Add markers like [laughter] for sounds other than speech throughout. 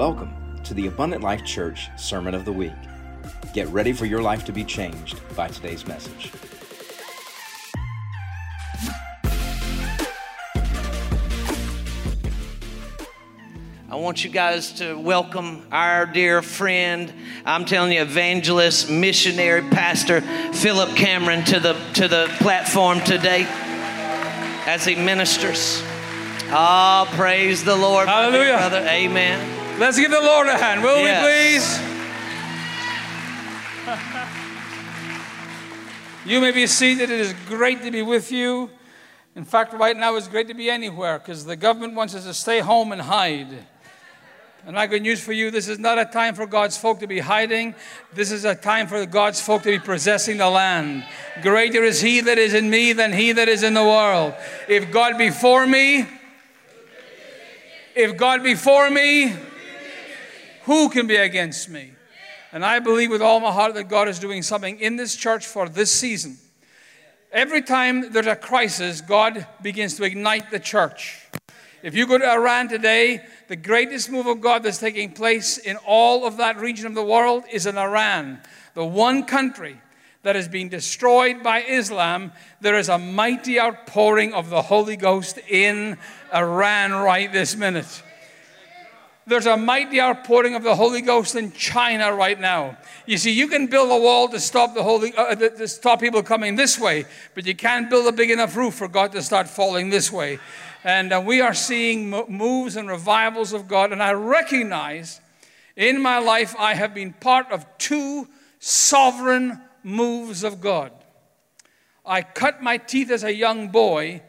Welcome to the Abundant Life Church Sermon of the Week. Get ready for your life to be changed by today's message. I want you guys to welcome our dear friend, I'm telling you, evangelist, missionary, pastor Philip Cameron to the to the platform today as he ministers. Oh, praise the Lord, Hallelujah. brother. Amen. Let's give the Lord a hand, will Yes. we please? You may be seated. It is great to be with you. In fact, right now it's great to be anywhere because the government wants us to stay home and hide. And I got good news for you. This is not a time for God's folk to be hiding. This is a time for God's folk to be possessing the land. Greater is He that is in me than He that is in the world. If God be for me, if God be for me, who can be against me? And I believe with all my heart that God is doing something in this church for this season. Every time there's a crisis, God begins to ignite the church. If you go to Iran today, the greatest move of God that's taking place in all of that region of the world is in Iran, the one country that is being destroyed by Islam. There is a mighty outpouring of the Holy Ghost in Iran right this minute. There's a mighty outpouring of the Holy Ghost in China right now. You see, you can build a wall to stop the Holy, uh, to to stop people coming this way, but you can't build a big enough roof for God to start falling this way. And uh, we are seeing moves and revivals of God, and I recognize in my life I have been part of two sovereign moves of God. I cut my teeth as a young boy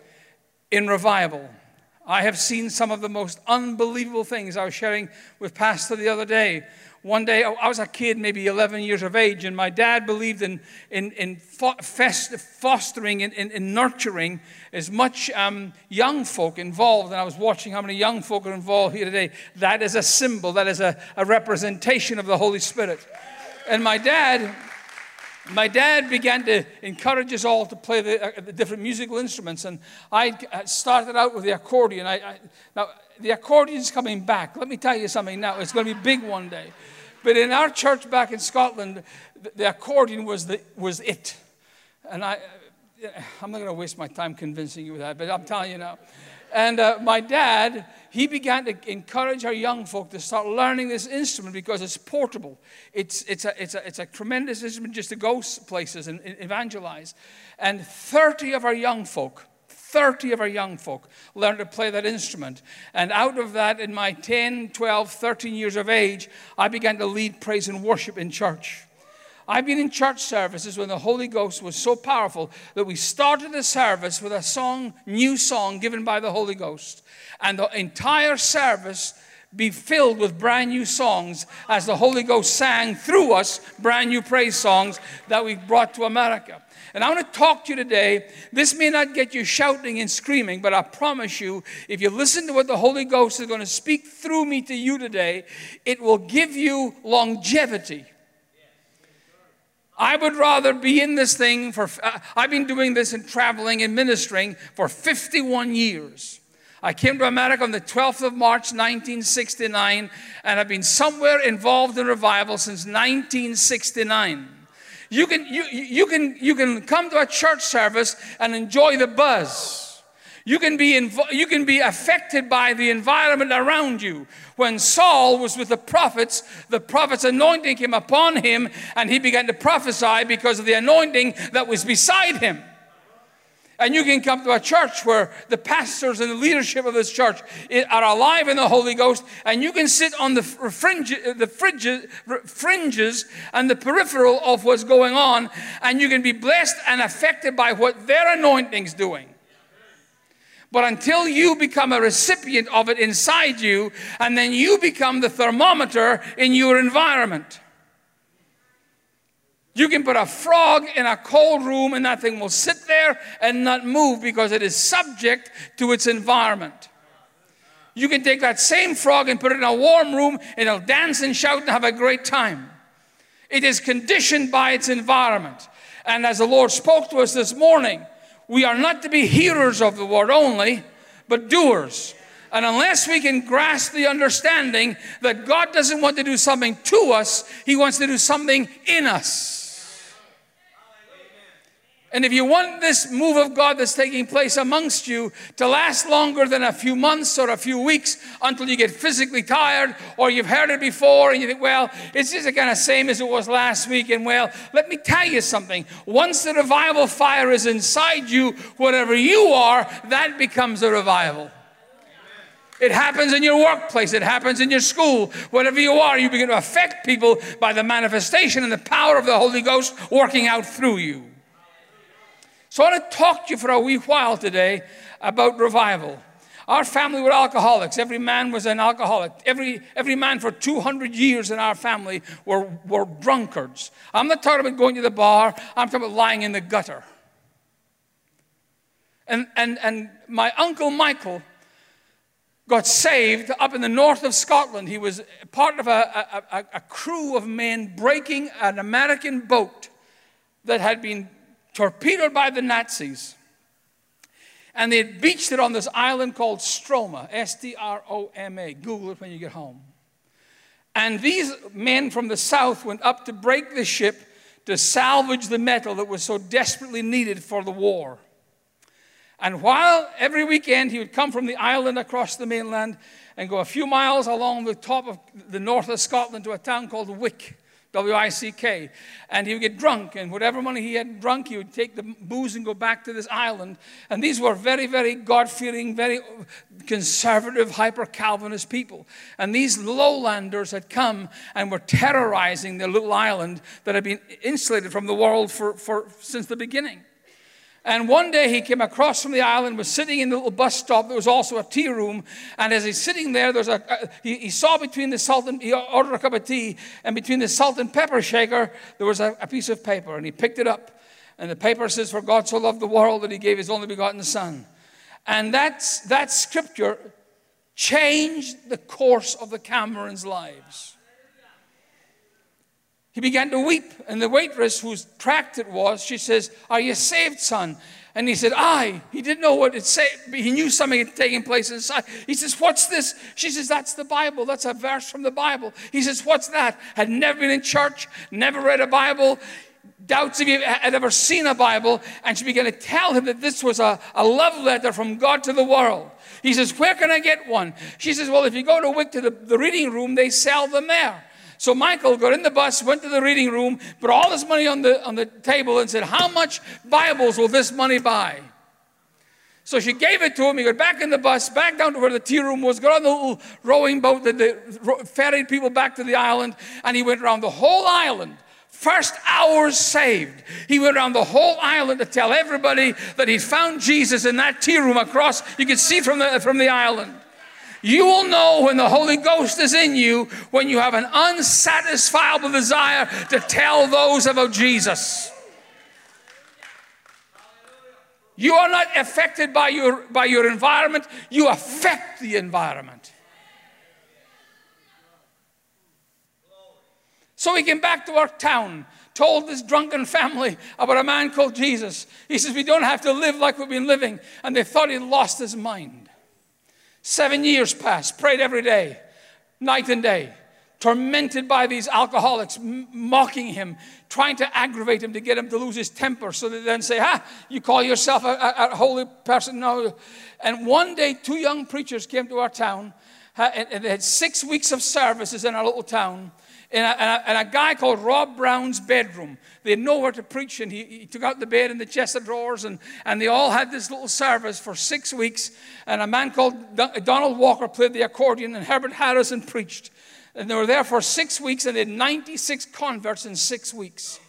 in revival. I have seen some of the most unbelievable things. I was sharing with Pastor the other day. One day, I was a kid, maybe 11 years of age, and my dad believed in, in, in fostering and in, in nurturing as much um, young folk involved. And I was watching how many young folk are involved here today. That is a symbol, that is a, a representation of the Holy Spirit. And my dad, my dad began to encourage us all to play the, uh, the different musical instruments, and I uh, started out with the accordion. I, I, now, the accordion's coming back. Let me tell you something now. It's going to be big one day. But in our church back in Scotland, the, the accordion was, the, was it. And I, uh, I'm not going to waste my time convincing you of that, but I'm telling you now. And uh, my dad, he began to encourage our young folk to start learning this instrument because it's portable. It's, it's, a, it's, a, it's a tremendous instrument just to go places and, and evangelize. And 30 of our young folk, 30 of our young folk learned to play that instrument. And out of that, in my 10, 12, 13 years of age, I began to lead praise and worship in church. I've been in church services when the Holy Ghost was so powerful that we started the service with a song, new song given by the Holy Ghost. And the entire service be filled with brand new songs as the Holy Ghost sang through us brand new praise songs that we brought to America. And I want to talk to you today. This may not get you shouting and screaming, but I promise you, if you listen to what the Holy Ghost is going to speak through me to you today, it will give you longevity. I would rather be in this thing for, uh, I've been doing this and traveling and ministering for 51 years. I came to America on the 12th of March, 1969, and I've been somewhere involved in revival since 1969. You can, you, you, can, you can come to a church service and enjoy the buzz. You can, be invo- you can be affected by the environment around you. When Saul was with the prophets, the prophet's anointing came upon him and he began to prophesy because of the anointing that was beside him. And you can come to a church where the pastors and the leadership of this church are alive in the Holy Ghost, and you can sit on the fringe, the fringes, fringes and the peripheral of what's going on, and you can be blessed and affected by what their anointing's doing. But until you become a recipient of it inside you, and then you become the thermometer in your environment. You can put a frog in a cold room and that thing will sit there and not move because it is subject to its environment. You can take that same frog and put it in a warm room and it'll dance and shout and have a great time. It is conditioned by its environment. And as the Lord spoke to us this morning, we are not to be hearers of the word only, but doers. And unless we can grasp the understanding that God doesn't want to do something to us, He wants to do something in us. And if you want this move of God that's taking place amongst you to last longer than a few months or a few weeks until you get physically tired or you've heard it before and you think, well, it's just the kind of same as it was last week. And well, let me tell you something. Once the revival fire is inside you, whatever you are, that becomes a revival. It happens in your workplace. It happens in your school. Whatever you are, you begin to affect people by the manifestation and the power of the Holy Ghost working out through you. So I want to talk to you for a wee while today about revival. Our family were alcoholics. Every man was an alcoholic. Every, every man for 200 years in our family were, were drunkards. I'm not talking about going to the bar, I'm talking about lying in the gutter. And, and, and my uncle Michael got saved up in the north of Scotland. He was part of a, a, a crew of men breaking an American boat that had been torpedoed by the Nazis. And they had beached it on this island called Stroma, S T R O M A. Google it when you get home. And these men from the south went up to break the ship to salvage the metal that was so desperately needed for the war. And while every weekend he would come from the island across the mainland and go a few miles along the top of the north of Scotland to a town called Wick. W I C K. And he would get drunk, and whatever money he had drunk, he would take the booze and go back to this island. And these were very, very God fearing, very conservative, hyper Calvinist people. And these lowlanders had come and were terrorizing the little island that had been insulated from the world for, for, since the beginning. And one day he came across from the island, was sitting in the little bus stop. There was also a tea room. And as he's sitting there, there's a, a he, he, saw between the salt and he ordered a cup of tea, and between the salt and pepper shaker, there was a, a piece of paper. And he picked it up. And the paper says, For God so loved the world that he gave his only begotten Son. And that's, that scripture changed the course of the Camerons' lives. He began to weep, and the waitress whose tract it was, she says, Are you saved, son? And he said, I. He didn't know what it said, but he knew something had taken place inside. He says, What's this? She says, That's the Bible. That's a verse from the Bible. He says, What's that? Had never been in church, never read a Bible, doubts if he had ever seen a Bible. And she began to tell him that this was a, a love letter from God to the world. He says, Where can I get one? She says, Well, if you go to Wick to the, the reading room, they sell them there. So Michael got in the bus, went to the reading room, put all his money on the, on the table, and said, How much Bibles will this money buy? So she gave it to him. He got back in the bus, back down to where the tea room was, got on the little rowing boat that they ferried people back to the island, and he went around the whole island. First hours saved. He went around the whole island to tell everybody that he found Jesus in that tea room across. You could see from the, from the island. You will know when the Holy Ghost is in you when you have an unsatisfiable desire to tell those about Jesus. You are not affected by your, by your environment, you affect the environment. So he came back to our town, told this drunken family about a man called Jesus. He says, We don't have to live like we've been living. And they thought he'd lost his mind. Seven years passed, prayed every day, night and day, tormented by these alcoholics, m- mocking him, trying to aggravate him to get him to lose his temper so they then say, Ah, you call yourself a, a, a holy person? No. And one day, two young preachers came to our town, and they had six weeks of services in our little town in a, in a, guy called Rob Brown's bedroom. They had nowhere to preach, and he, he, took out the bed and the chest of drawers, and, and they all had this little service for six weeks. And a man called Donald Walker played the accordion, and Herbert Harrison preached. And they were there for six weeks, and they had 96 converts in six weeks.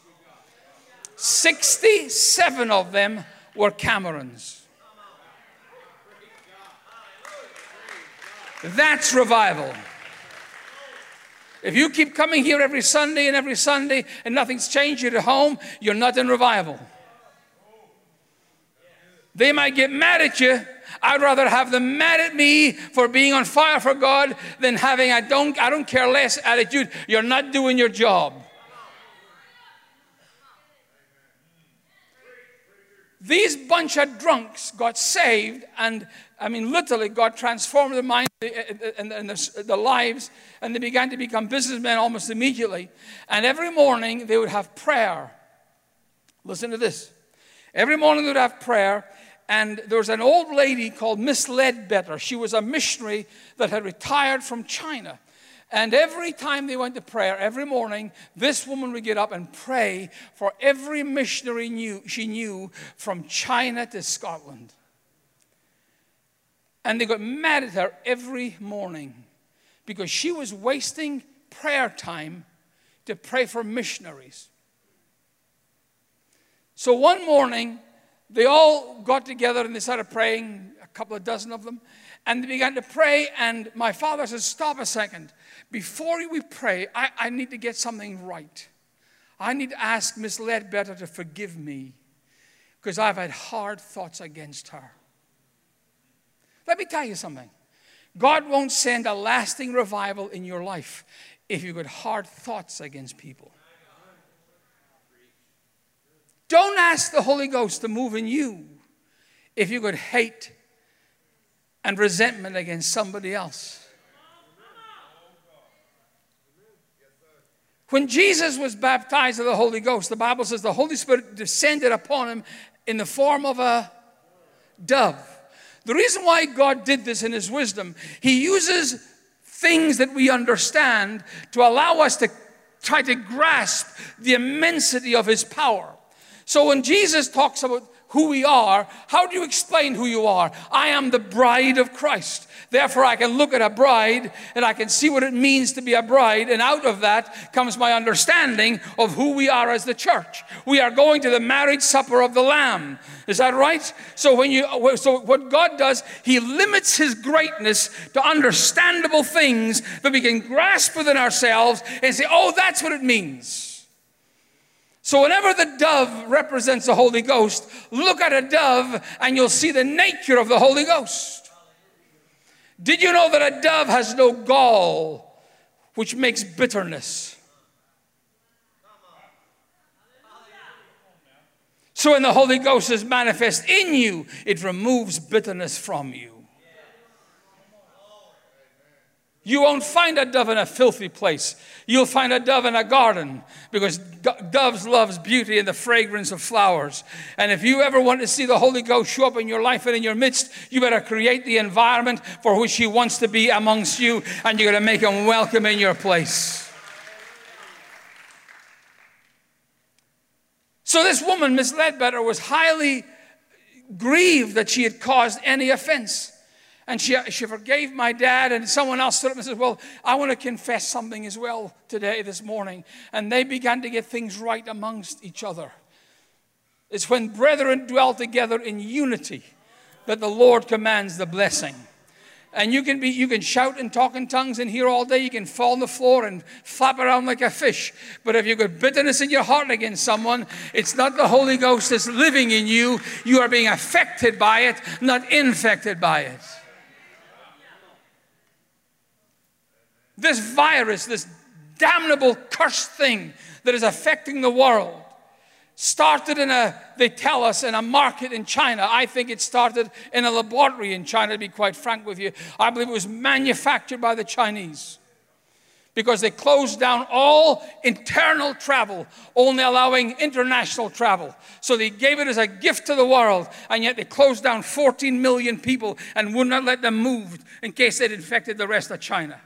67 of them were Camerons. That's revival. If you keep coming here every Sunday and every Sunday and nothing's changed at home, you're not in revival. They might get mad at you. I'd rather have them mad at me for being on fire for God than having a don't, I don't care less attitude. You're not doing your job. These bunch of drunks got saved, and I mean, literally, God transformed their minds eh, eh, and, and their lives, and they began to become businessmen almost immediately. And every morning they would have prayer. Listen to this. Every morning they would have prayer, and there was an old lady called Miss Ledbetter. She was a missionary that had retired from China. And every time they went to prayer, every morning, this woman would get up and pray for every missionary knew, she knew from China to Scotland. And they got mad at her every morning because she was wasting prayer time to pray for missionaries. So one morning, they all got together and they started praying, a couple of dozen of them, and they began to pray. And my father said, Stop a second before we pray, I, I need to get something right. I need to ask Miss Ledbetter to forgive me because I've had hard thoughts against her. Let me tell you something God won't send a lasting revival in your life if you've got hard thoughts against people. Don't ask the Holy Ghost to move in you if you've got hate and resentment against somebody else. When Jesus was baptized with the Holy Ghost, the Bible says the Holy Spirit descended upon him in the form of a dove. The reason why God did this in his wisdom, he uses things that we understand to allow us to try to grasp the immensity of his power. So when Jesus talks about who we are, how do you explain who you are? I am the bride of Christ. Therefore, I can look at a bride and I can see what it means to be a bride, and out of that comes my understanding of who we are as the church. We are going to the marriage supper of the Lamb. Is that right? So when you so what God does, He limits His greatness to understandable things that we can grasp within ourselves and say, "Oh, that's what it means." So, whenever the dove represents the Holy Ghost, look at a dove and you'll see the nature of the Holy Ghost. Did you know that a dove has no gall, which makes bitterness? So when the Holy Ghost is manifest in you, it removes bitterness from you. You won't find a dove in a filthy place. You'll find a dove in a garden because doves loves beauty and the fragrance of flowers. And if you ever want to see the Holy Ghost show up in your life and in your midst, you better create the environment for which he wants to be amongst you and you're going to make him welcome in your place. So this woman, Miss Ledbetter, was highly grieved that she had caused any offense. And she, she forgave my dad, and someone else stood up and said, Well, I want to confess something as well today, this morning. And they began to get things right amongst each other. It's when brethren dwell together in unity that the Lord commands the blessing. And you can be, you can shout and talk in tongues and here all day. You can fall on the floor and flap around like a fish. But if you've got bitterness in your heart against someone, it's not the Holy Ghost that's living in you. You are being affected by it, not infected by it. This virus, this damnable cursed thing that is affecting the world, started in a, they tell us, in a market in China. I think it started in a laboratory in China, to be quite frank with you. I believe it was manufactured by the Chinese because they closed down all internal travel, only allowing international travel. So they gave it as a gift to the world, and yet they closed down 14 million people and would not let them move in case they'd infected the rest of China.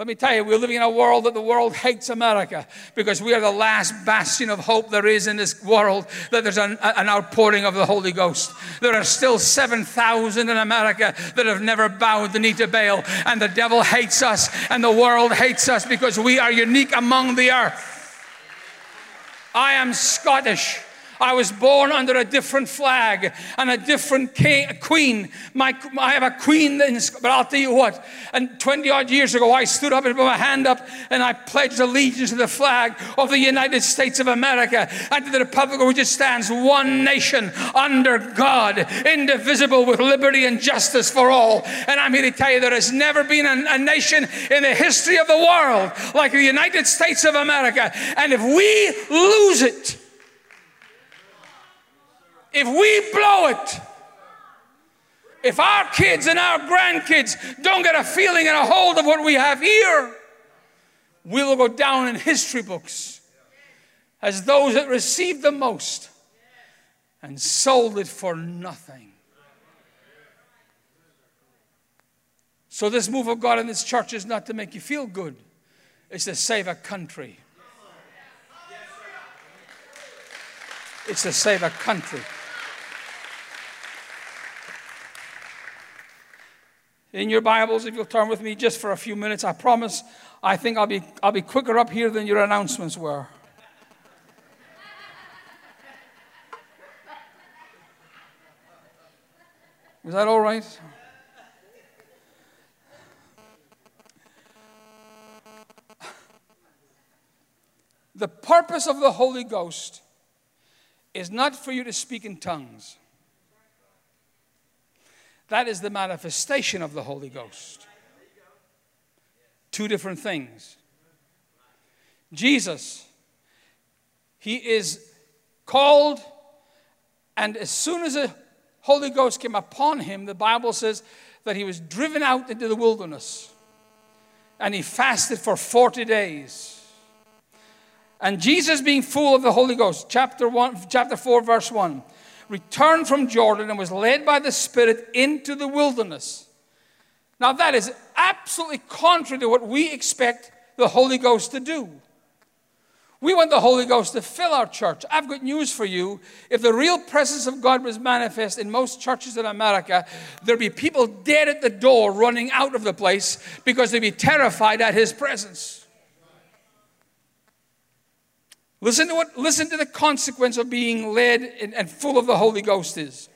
Let me tell you, we're living in a world that the world hates America because we are the last bastion of hope there is in this world that there's an, an outpouring of the Holy Ghost. There are still 7,000 in America that have never bowed the knee to Baal, and the devil hates us, and the world hates us because we are unique among the earth. I am Scottish. I was born under a different flag and a different king, queen. My, I have a queen, but I'll tell you what. And 20 odd years ago, I stood up and put my hand up and I pledged allegiance to the flag of the United States of America and to the republic which it stands, one nation under God, indivisible with liberty and justice for all. And I'm here to tell you there has never been a, a nation in the history of the world like the United States of America. And if we lose it, If we blow it, if our kids and our grandkids don't get a feeling and a hold of what we have here, we will go down in history books as those that received the most and sold it for nothing. So, this move of God in this church is not to make you feel good, it's to save a country. It's to save a country. In your Bibles, if you'll turn with me just for a few minutes, I promise I think I'll be, I'll be quicker up here than your announcements were. Is that all right? The purpose of the Holy Ghost is not for you to speak in tongues. That is the manifestation of the Holy Ghost. Two different things. Jesus, he is called, and as soon as the Holy Ghost came upon him, the Bible says that he was driven out into the wilderness and he fasted for 40 days. And Jesus, being full of the Holy Ghost, chapter, one, chapter 4, verse 1, returned from Jordan and was led by the Spirit into the wilderness. Now, that is absolutely contrary to what we expect the Holy Ghost to do. We want the Holy Ghost to fill our church. I've got news for you. If the real presence of God was manifest in most churches in America, there'd be people dead at the door running out of the place because they'd be terrified at His presence. Listen to, what, listen to the consequence of being led and full of the Holy Ghost is.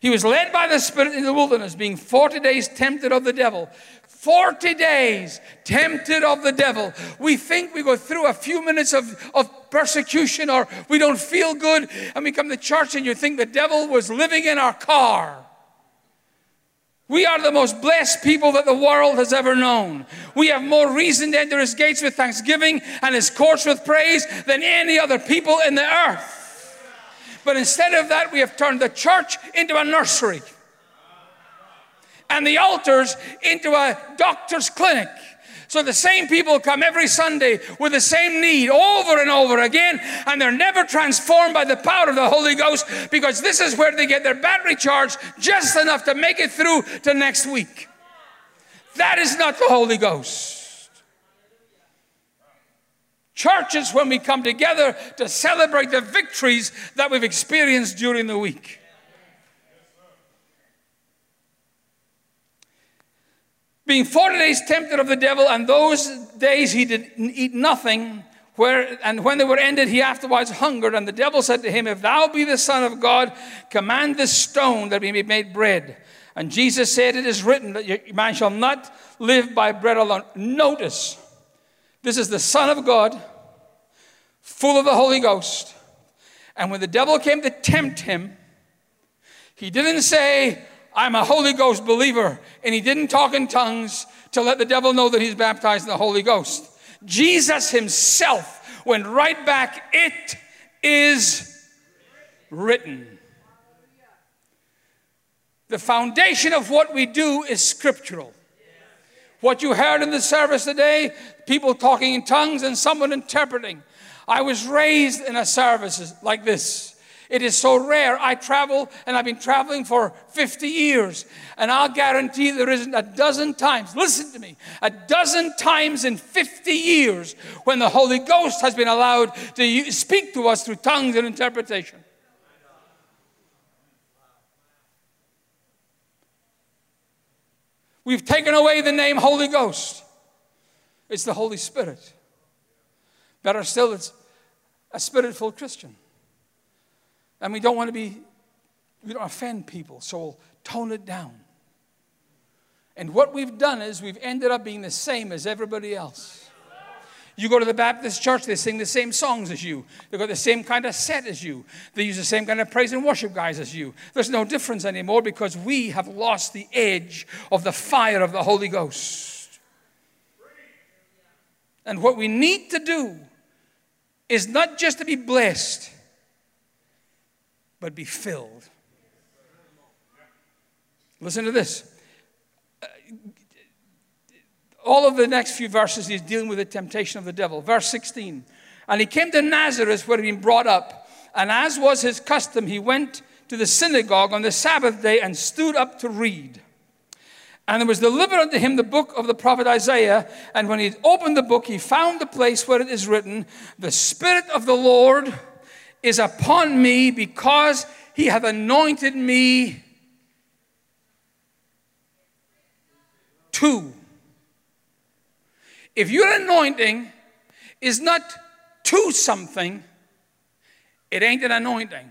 He was led by the Spirit in the wilderness, being 40 days tempted of the devil. 40 days tempted of the devil. We think we go through a few minutes of, of persecution or we don't feel good and we come to church and you think the devil was living in our car. We are the most blessed people that the world has ever known. We have more reason to enter his gates with thanksgiving and his courts with praise than any other people in the earth. But instead of that, we have turned the church into a nursery and the altars into a doctor's clinic. So the same people come every Sunday with the same need over and over again, and they're never transformed by the power of the Holy Ghost because this is where they get their battery charged just enough to make it through to next week. That is not the Holy Ghost. Churches, when we come together to celebrate the victories that we've experienced during the week. Being 40 days tempted of the devil, and those days he did eat nothing. Where, and when they were ended, he afterwards hungered. And the devil said to him, If thou be the Son of God, command this stone that we may be made bread. And Jesus said, It is written that man shall not live by bread alone. Notice, this is the Son of God, full of the Holy Ghost. And when the devil came to tempt him, he didn't say, I'm a Holy Ghost believer. And he didn't talk in tongues to let the devil know that he's baptized in the Holy Ghost. Jesus himself went right back, It is written. The foundation of what we do is scriptural. What you heard in the service today, people talking in tongues and someone interpreting. I was raised in a service like this. It is so rare. I travel and I've been traveling for 50 years, and I'll guarantee there isn't a dozen times, listen to me, a dozen times in 50 years when the Holy Ghost has been allowed to speak to us through tongues and interpretation. We've taken away the name Holy Ghost. It's the Holy Spirit. Better still, it's a spirit filled Christian. And we don't want to be, we don't offend people, so we'll tone it down. And what we've done is we've ended up being the same as everybody else. You go to the Baptist church, they sing the same songs as you. They've got the same kind of set as you. They use the same kind of praise and worship guys as you. There's no difference anymore because we have lost the edge of the fire of the Holy Ghost. And what we need to do is not just to be blessed, but be filled. Listen to this. Uh, all of the next few verses, he's dealing with the temptation of the devil. Verse 16. And he came to Nazareth where he'd been brought up. And as was his custom, he went to the synagogue on the Sabbath day and stood up to read. And there was delivered unto him the book of the prophet Isaiah. And when he opened the book, he found the place where it is written, The Spirit of the Lord is upon me because he hath anointed me to. If your anointing is not to something, it ain't an anointing.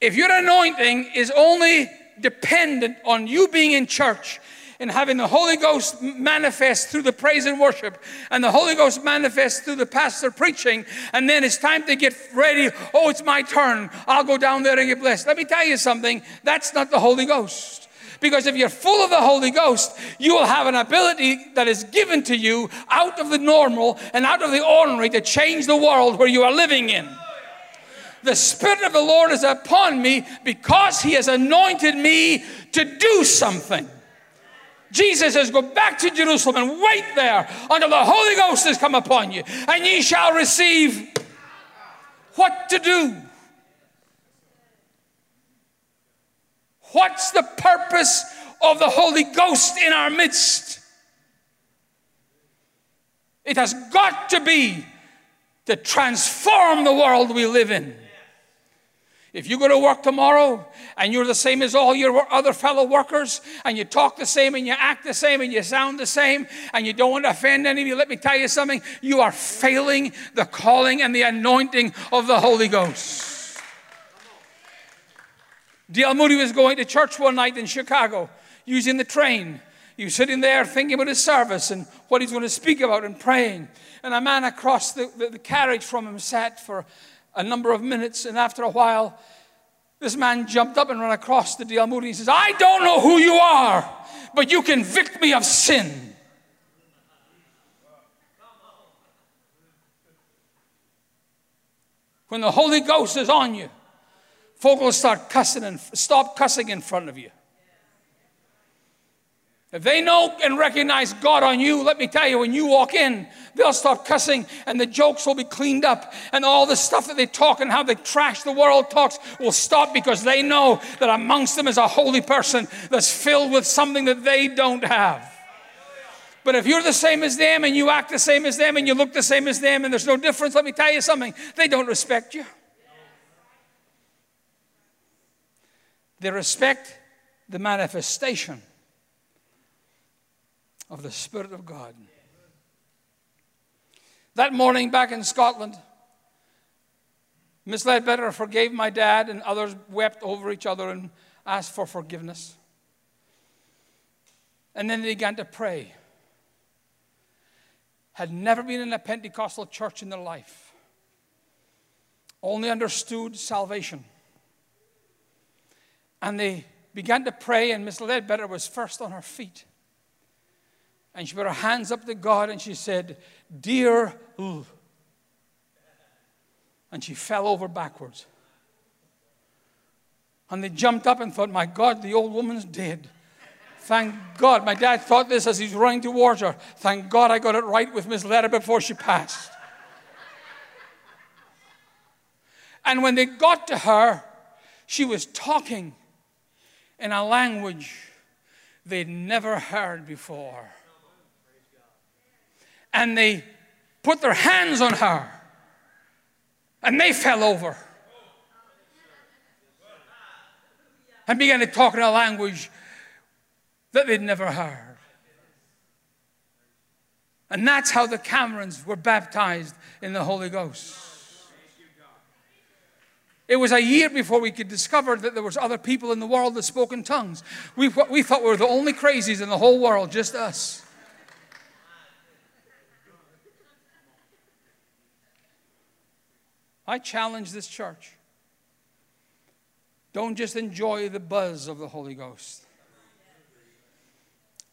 If your anointing is only dependent on you being in church and having the Holy Ghost manifest through the praise and worship, and the Holy Ghost manifest through the pastor preaching, and then it's time to get ready. Oh, it's my turn. I'll go down there and get blessed. Let me tell you something that's not the Holy Ghost. Because if you're full of the Holy Ghost, you will have an ability that is given to you out of the normal and out of the ordinary to change the world where you are living in. The Spirit of the Lord is upon me because He has anointed me to do something. Jesus says, Go back to Jerusalem and wait there until the Holy Ghost has come upon you, and ye shall receive what to do. What's the purpose of the Holy Ghost in our midst? It has got to be to transform the world we live in. If you go to work tomorrow and you're the same as all your other fellow workers and you talk the same and you act the same and you sound the same and you don't want to offend any of you, let me tell you something. You are failing the calling and the anointing of the Holy Ghost. D.L. Moody was going to church one night in Chicago using the train. He was sitting there thinking about his service and what he's going to speak about and praying. And a man across the, the, the carriage from him sat for a number of minutes, and after a while, this man jumped up and ran across to. Moody. He says, I don't know who you are, but you convict me of sin. When the Holy Ghost is on you, folk will start cussing and stop cussing in front of you. If they know and recognize God on you, let me tell you, when you walk in, they'll stop cussing and the jokes will be cleaned up and all the stuff that they talk and how they trash the world talks will stop because they know that amongst them is a holy person that's filled with something that they don't have. But if you're the same as them and you act the same as them and you look the same as them and there's no difference, let me tell you something, they don't respect you. They respect the manifestation of the Spirit of God. That morning back in Scotland, Miss Ledbetter forgave my dad, and others wept over each other and asked for forgiveness. And then they began to pray. Had never been in a Pentecostal church in their life, only understood salvation. And they began to pray, and Miss Ledbetter was first on her feet. And she put her hands up to God and she said, Dear, and she fell over backwards. And they jumped up and thought, My God, the old woman's dead. Thank God. My dad thought this as he's running towards her. Thank God I got it right with Miss Letta before she passed. and when they got to her, she was talking in a language they'd never heard before and they put their hands on her and they fell over and began to talk in a language that they'd never heard. And that's how the Camerons were baptized in the Holy Ghost. It was a year before we could discover that there was other people in the world that spoke in tongues. We, we thought we were the only crazies in the whole world, just us. I challenge this church. Don't just enjoy the buzz of the Holy Ghost.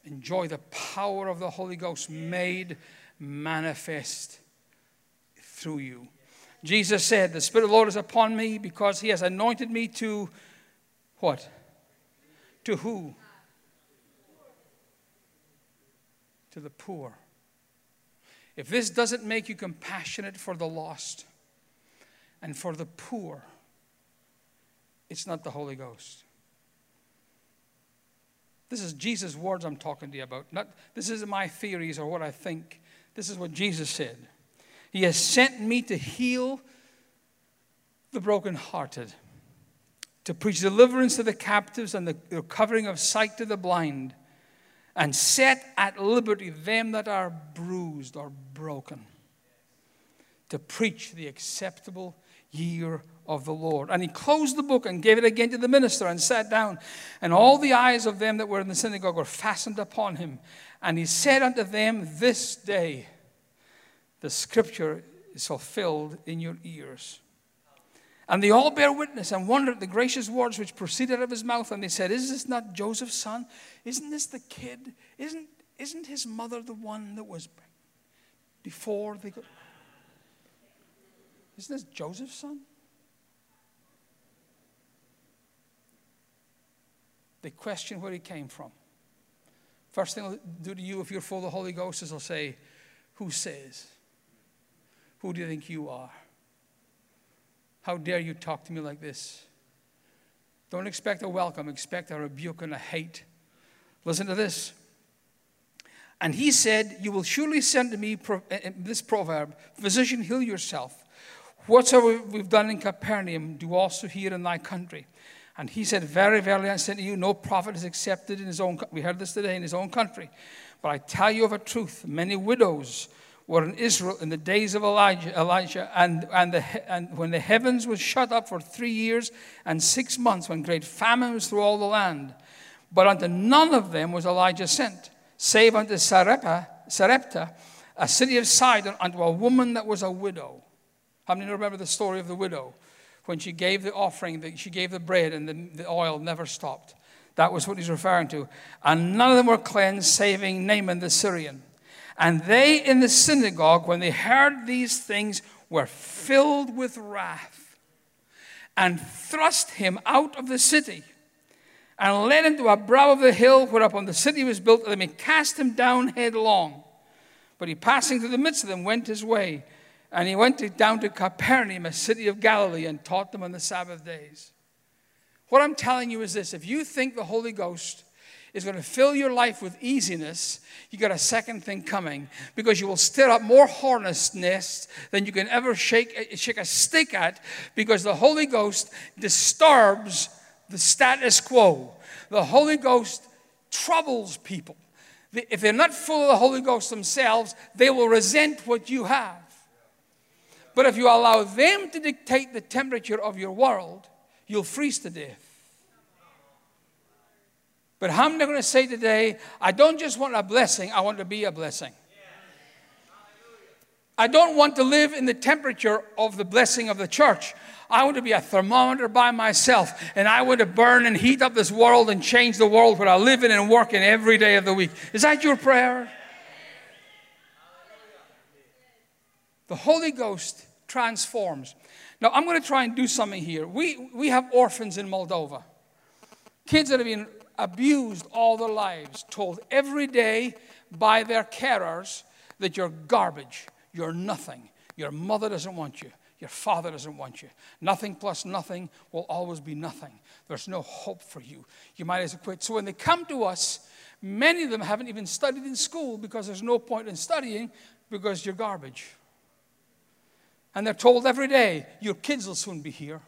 Enjoy the power of the Holy Ghost made manifest through you. Jesus said, The Spirit of the Lord is upon me because he has anointed me to what? To who? To the poor. If this doesn't make you compassionate for the lost and for the poor, it's not the Holy Ghost. This is Jesus' words I'm talking to you about. Not, this isn't my theories or what I think. This is what Jesus said. He has sent me to heal the brokenhearted, to preach deliverance to the captives and the recovering of sight to the blind, and set at liberty them that are bruised or broken, to preach the acceptable year of the Lord. And he closed the book and gave it again to the minister and sat down. And all the eyes of them that were in the synagogue were fastened upon him. And he said unto them, This day the scripture is fulfilled in your ears. And they all bear witness and wonder at the gracious words which proceeded out of his mouth. And they said, Is this not Joseph's son? Isn't this the kid? Isn't, isn't his mother the one that was before they got. Isn't this Joseph's son? They question where he came from. First thing I'll do to you if you're full of the Holy Ghost is I'll say, Who says? Who do you think you are? How dare you talk to me like this? Don't expect a welcome, expect a rebuke and a hate. Listen to this. And he said, You will surely send to me eh, eh, this proverb Physician, heal yourself. Whatsoever we've done in Capernaum, do also here in thy country. And he said, Very, verily, I say to you, no prophet is accepted in his own We heard this today in his own country. But I tell you of a truth, many widows were in Israel in the days of Elijah, Elijah and, and, the, and when the heavens were shut up for three years and six months, when great famine was through all the land. But unto none of them was Elijah sent, save unto Sarepta, Sarepta a city of Sidon, unto a woman that was a widow. How many remember the story of the widow? When she gave the offering, she gave the bread, and the, the oil never stopped. That was what he's referring to. And none of them were cleansed, saving Naaman the Syrian. And they in the synagogue, when they heard these things, were filled with wrath and thrust him out of the city and led him to a brow of the hill whereupon the city was built, that they cast him down headlong. But he, passing through the midst of them, went his way. And he went to, down to Capernaum, a city of Galilee, and taught them on the Sabbath days. What I'm telling you is this if you think the Holy Ghost is going to fill your life with easiness, you got a second thing coming because you will stir up more hornet's nests than you can ever shake, eh, shake a stick at because the Holy Ghost disturbs the status quo. The Holy Ghost troubles people. If they're not full of the Holy Ghost themselves, they will resent what you have. But if you allow them to dictate the temperature of your world, you'll freeze to death. But I'm going to say today, I don't just want a blessing, I want to be a blessing. I don't want to live in the temperature of the blessing of the church. I want to be a thermometer by myself, and I want to burn and heat up this world and change the world where I live in and work in every day of the week. Is that your prayer? The Holy Ghost transforms. Now, I'm going to try and do something here. We, we have orphans in Moldova, kids that have been abused all their lives, told every day by their carers that you're garbage, you're nothing, your mother doesn't want you, your father doesn't want you. Nothing plus nothing will always be nothing. There's no hope for you. You might as well quit. So when they come to us, many of them haven't even studied in school because there's no point in studying because you're garbage. And they're told every day, your kids will soon be here.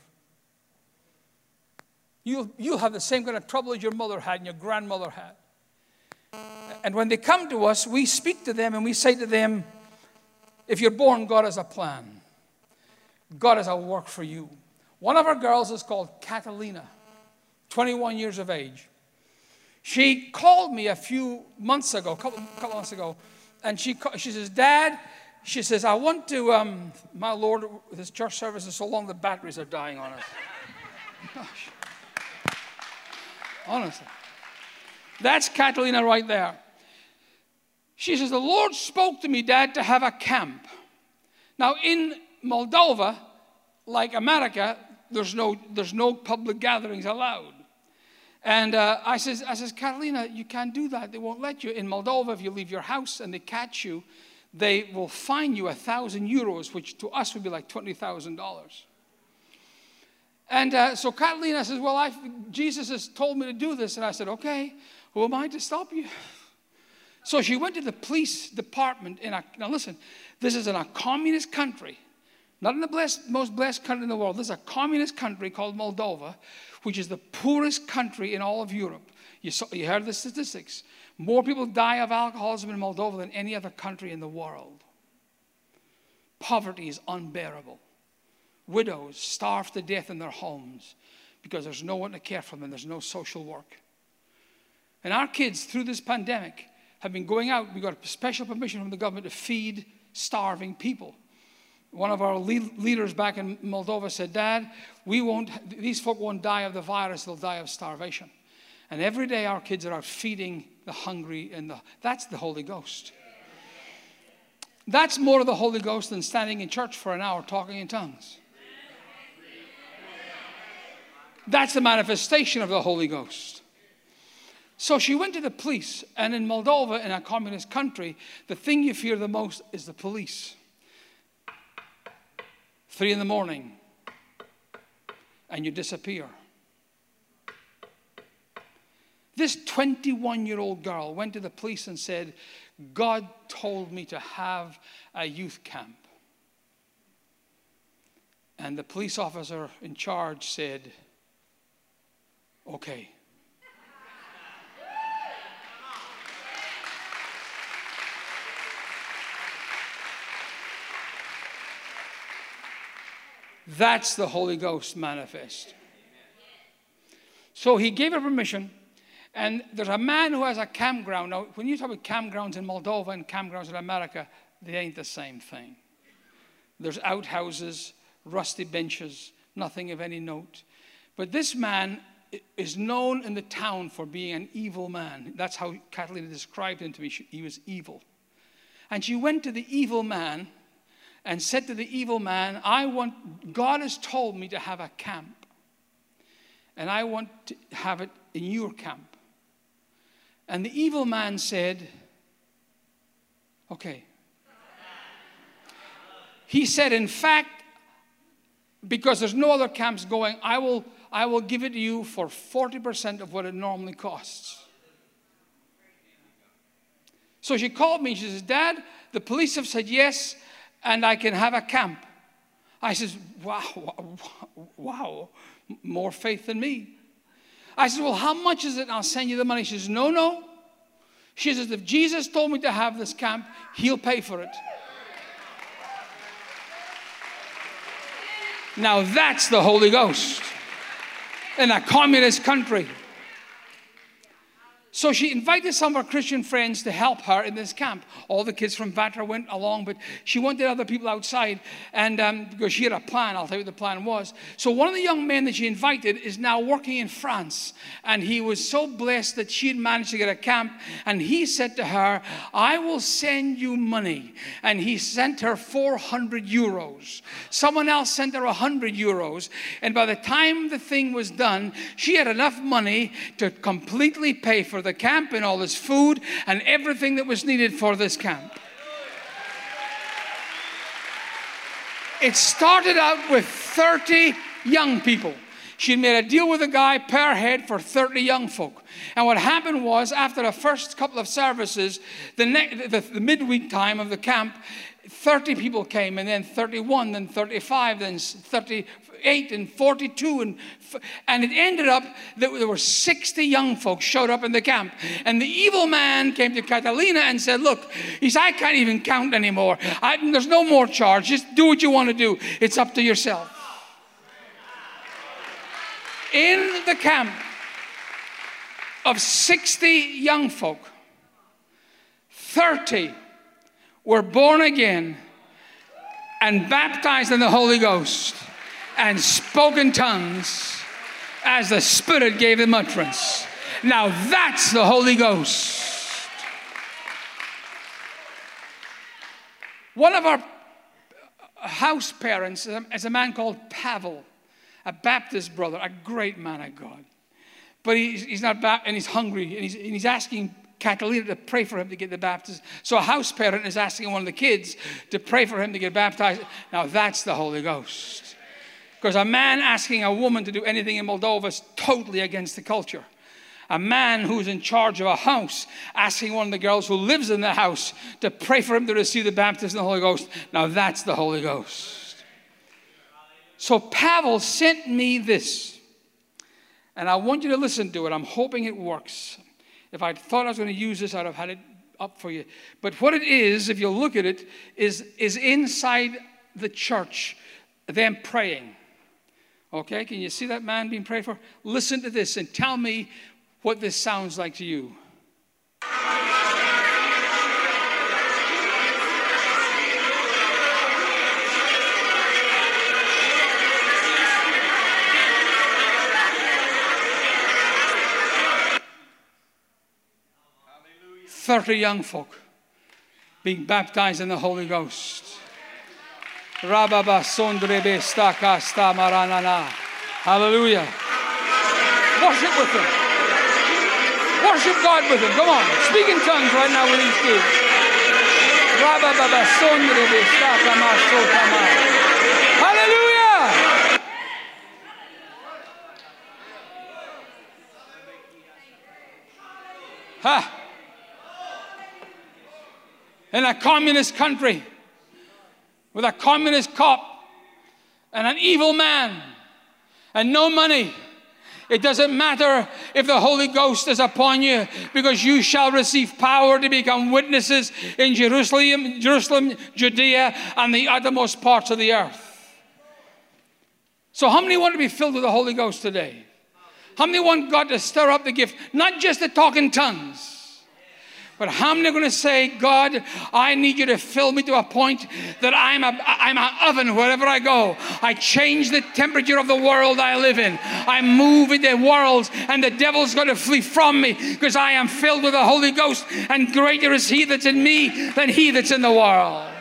You'll, you'll have the same kind of trouble as your mother had and your grandmother had. And when they come to us, we speak to them and we say to them, if you're born, God has a plan. God has a work for you. One of our girls is called Catalina, 21 years of age. She called me a few months ago, a couple, couple months ago, and she, she says, Dad, she says, I want to, um, my Lord, this church service is so long the batteries are dying on us. Gosh. Honestly. That's Catalina right there. She says, The Lord spoke to me, Dad, to have a camp. Now, in Moldova, like America, there's no, there's no public gatherings allowed. And uh, I, says, I says, Catalina, you can't do that. They won't let you. In Moldova, if you leave your house and they catch you, they will fine you a thousand euros, which to us would be like $20,000. And uh, so Catalina says, Well, I, Jesus has told me to do this. And I said, Okay, who am I to stop you? So she went to the police department in a, now listen, this is in a communist country, not in the blessed, most blessed country in the world. This is a communist country called Moldova, which is the poorest country in all of Europe. You, saw, you heard the statistics. More people die of alcoholism in Moldova than any other country in the world. Poverty is unbearable. Widows starve to death in their homes because there's no one to care for them, there's no social work. And our kids, through this pandemic, have been going out. We got special permission from the government to feed starving people. One of our leaders back in Moldova said, Dad, we won't, these folk won't die of the virus, they'll die of starvation. And every day our kids are out feeding the hungry, and the, that's the Holy Ghost. That's more of the Holy Ghost than standing in church for an hour talking in tongues. That's the manifestation of the Holy Ghost. So she went to the police, and in Moldova, in a communist country, the thing you fear the most is the police. Three in the morning, and you disappear. This 21 year old girl went to the police and said, God told me to have a youth camp. And the police officer in charge said, Okay. That's the Holy Ghost manifest. So he gave her permission, and there's a man who has a campground. Now, when you talk about campgrounds in Moldova and campgrounds in America, they ain't the same thing. There's outhouses, rusty benches, nothing of any note. But this man is known in the town for being an evil man. That's how Catalina described him to me. He was evil. And she went to the evil man and said to the evil man, I want, God has told me to have a camp. And I want to have it in your camp. And the evil man said, Okay. He said, In fact, because there's no other camps going, I will, I will give it to you for 40% of what it normally costs. So she called me. She says, Dad, the police have said yes and I can have a camp. I says, wow, wow, more faith than me. I says, well, how much is it? I'll send you the money. She says, no, no. She says, if Jesus told me to have this camp, he'll pay for it. Now that's the Holy Ghost in a communist country. So she invited some of her Christian friends to help her in this camp. All the kids from Vatra went along, but she wanted other people outside, and um, because she had a plan, I'll tell you what the plan was. So one of the young men that she invited is now working in France, and he was so blessed that she had managed to get a camp. And he said to her, "I will send you money," and he sent her 400 euros. Someone else sent her 100 euros, and by the time the thing was done, she had enough money to completely pay for the camp and all this food and everything that was needed for this camp. It started out with 30 young people. She made a deal with a guy per head for 30 young folk. And what happened was, after the first couple of services, the, ne- the, the midweek time of the camp, 30 people came, and then 31, then 35, then 30, 8 and 42 and and it ended up that there were 60 young folks showed up in the camp. And the evil man came to catalina and said look he said i can't even count anymore. I, there's no more charge. Just do what you want to do. It's up to yourself. In the camp of 60 young folk 30 were born again and baptized in the holy ghost and spoke in tongues as the Spirit gave them utterance. Now that's the Holy Ghost. One of our house parents is a man called Pavel, a Baptist brother, a great man of God. But he's, not Baptist, and he's hungry, and he's, and he's asking Catalina to pray for him to get the baptism. So a house parent is asking one of the kids to pray for him to get baptized. Now that's the Holy Ghost. Because a man asking a woman to do anything in Moldova is totally against the culture. A man who's in charge of a house asking one of the girls who lives in the house to pray for him to receive the baptism of the Holy Ghost. Now that's the Holy Ghost. So Pavel sent me this. And I want you to listen to it. I'm hoping it works. If I thought I was going to use this, I'd have had it up for you. But what it is, if you look at it, is, is inside the church, them praying. Okay, can you see that man being prayed for? Listen to this and tell me what this sounds like to you. 30 young folk being baptized in the Holy Ghost. Hallelujah. Worship with them. Worship God with them. Come on. Speak in tongues right now with these kids. Hallelujah. Ha in a communist country with a communist cop and an evil man and no money. It doesn't matter if the Holy Ghost is upon you because you shall receive power to become witnesses in Jerusalem, Jerusalem, Judea, and the uttermost parts of the earth. So, how many want to be filled with the Holy Ghost today? How many want God to stir up the gift, not just the talking tongues? But how many are going to say, God, I need you to fill me to a point that I'm a, I'm an oven wherever I go. I change the temperature of the world I live in. I move in the world and the devil's going to flee from me because I am filled with the Holy Ghost and greater is he that's in me than he that's in the world.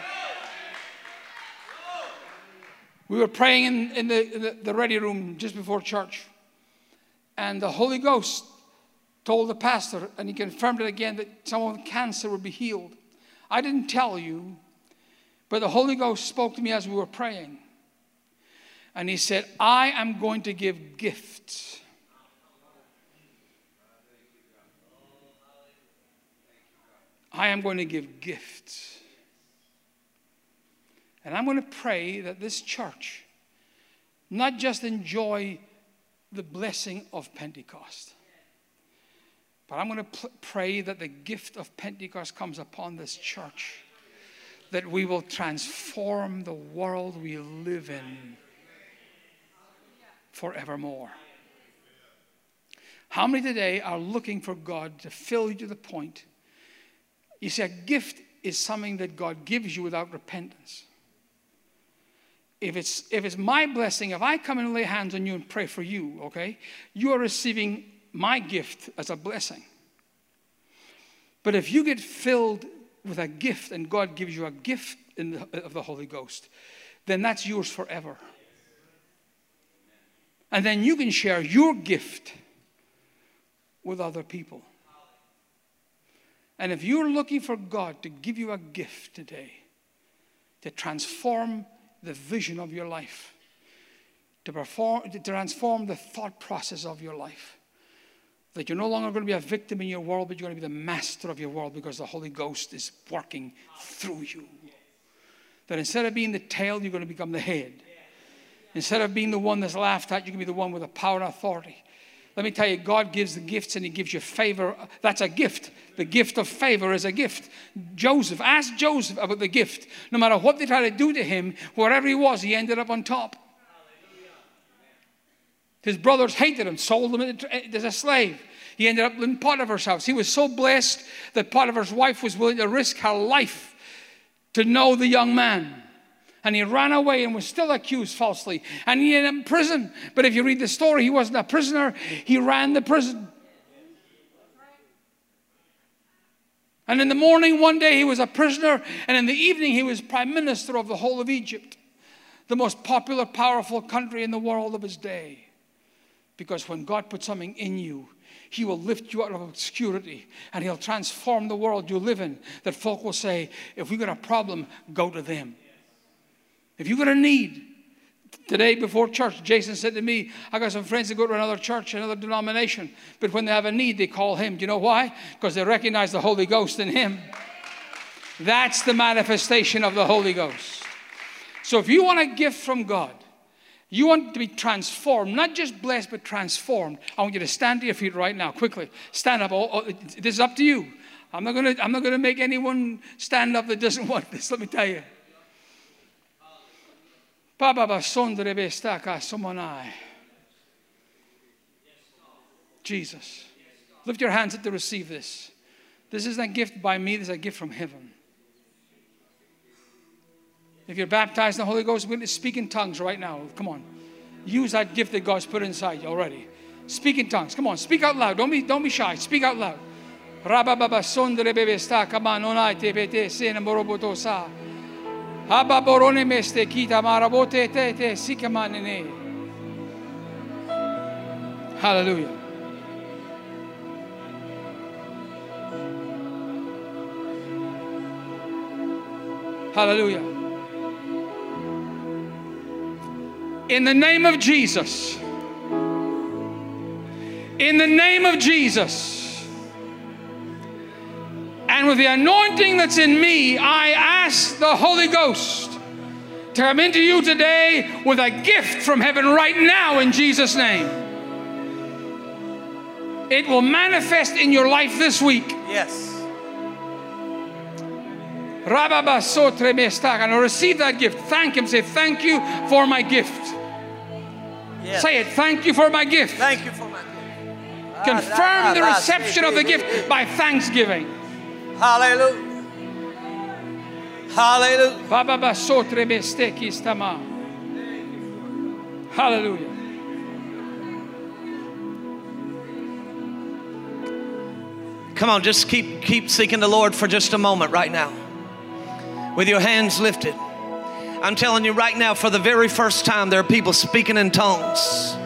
We were praying in, in, the, in the, the ready room just before church and the Holy Ghost told the pastor, and he confirmed it again, that someone with cancer would be healed. I didn't tell you, but the Holy Ghost spoke to me as we were praying. And he said, I am going to give gifts. I am going to give gifts. And I'm going to pray that this church not just enjoy the blessing of Pentecost, but I'm going to pray that the gift of Pentecost comes upon this church, that we will transform the world we live in forevermore. How many today are looking for God to fill you to the point? You see, a gift is something that God gives you without repentance. If it's, if it's my blessing, if I come and lay hands on you and pray for you, okay, you are receiving my gift as a blessing. But if you get filled with a gift and God gives you a gift the, of the Holy Ghost, then that's yours forever. And then you can share your gift with other people. And if you're looking for God to give you a gift today, to transform the vision of your life, to, perform, to transform the thought process of your life, that you're no longer going to be a victim in your world, but you're going to be the master of your world because the Holy Ghost is working through you. That instead of being the tail, you're going to become the head. Instead of being the one that's laughed at, you can be the one with the power and authority. Let me tell you, God gives the gifts and He gives you favor. That's a gift. The gift of favor is a gift. Joseph, ask Joseph about the gift. No matter what they tried to do to him, wherever he was, he ended up on top. His brothers hated him, sold him eh, as a slave. He ended up in Potiphar's house. He was so blessed that Potiphar's wife was willing to risk her life to know the young man. And he ran away and was still accused falsely. And he ended up in prison. But if you read the story, he wasn't a prisoner, he ran the prison. And in the morning, one day, he was a prisoner, and in the evening, he was prime minister of the whole of Egypt. the most popular, powerful country in the world of his day. Because when God puts something in you, he will lift you out of obscurity and He'll transform the world you live in. That folk will say, if we got a problem, go to them. If you've got a need, today before church, Jason said to me, I got some friends that go to another church, another denomination, but when they have a need, they call him. Do you know why? Because they recognize the Holy Ghost in him. That's the manifestation of the Holy Ghost. So if you want a gift from God, you want to be transformed, not just blessed, but transformed. I want you to stand to your feet right now, quickly. Stand up. Oh, oh, this is up to you. I'm not going to I'm not to make anyone stand up that doesn't [laughs] want this, let me tell you. Jesus. Lift your hands up to receive this. This is a gift by me, this is a gift from heaven. If you're baptized in the Holy Ghost, we're going to speak in tongues right now. Come on. Use that gift that God's put inside you already. Speak in tongues. Come on. Speak out loud. Don't be, don't be shy. Speak out loud. Hallelujah. Hallelujah. In the name of Jesus. In the name of Jesus. And with the anointing that's in me, I ask the Holy Ghost to come into you today with a gift from heaven right now in Jesus' name. It will manifest in your life this week. Yes. And receive that gift. Thank Him. Say, Thank you for my gift. Yes. Say it. Thank you for my gift. Thank you for my gift. Confirm the ah, reception of the gift by thanksgiving. Hallelujah. Hallelujah. Hallelujah. Come on, just keep keep seeking the Lord for just a moment right now. With your hands lifted. I'm telling you right now, for the very first time, there are people speaking in tongues.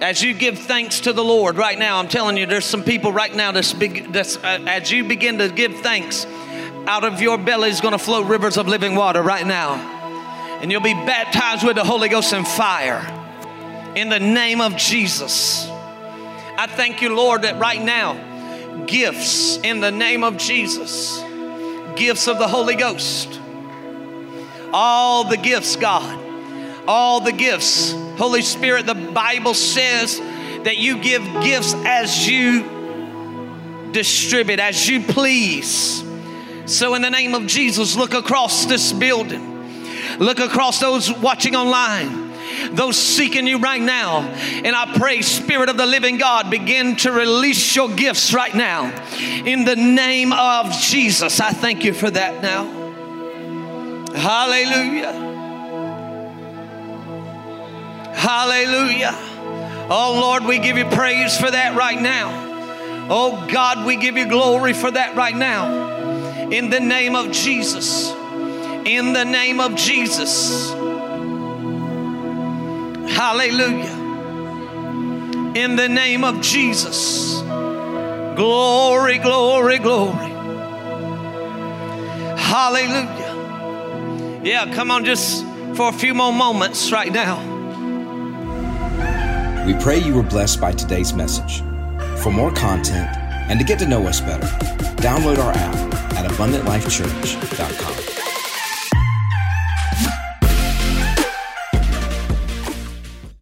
As you give thanks to the Lord right now, I'm telling you, there's some people right now that's, big, that's uh, as you begin to give thanks, out of your belly is going to flow rivers of living water right now. And you'll be baptized with the Holy Ghost and fire in the name of Jesus. I thank you, Lord, that right now, gifts in the name of Jesus, gifts of the Holy Ghost all the gifts, God. All the gifts. Holy Spirit, the Bible says that you give gifts as you distribute, as you please. So, in the name of Jesus, look across this building. Look across those watching online, those seeking you right now. And I pray, Spirit of the living God, begin to release your gifts right now. In the name of Jesus, I thank you for that now. Hallelujah. Hallelujah. Oh Lord, we give you praise for that right now. Oh God, we give you glory for that right now. In the name of Jesus. In the name of Jesus. Hallelujah. In the name of Jesus. Glory, glory, glory. Hallelujah. Yeah, come on, just for a few more moments right now. We pray you were blessed by today's message. For more content and to get to know us better, download our app at abundantlifechurch.com.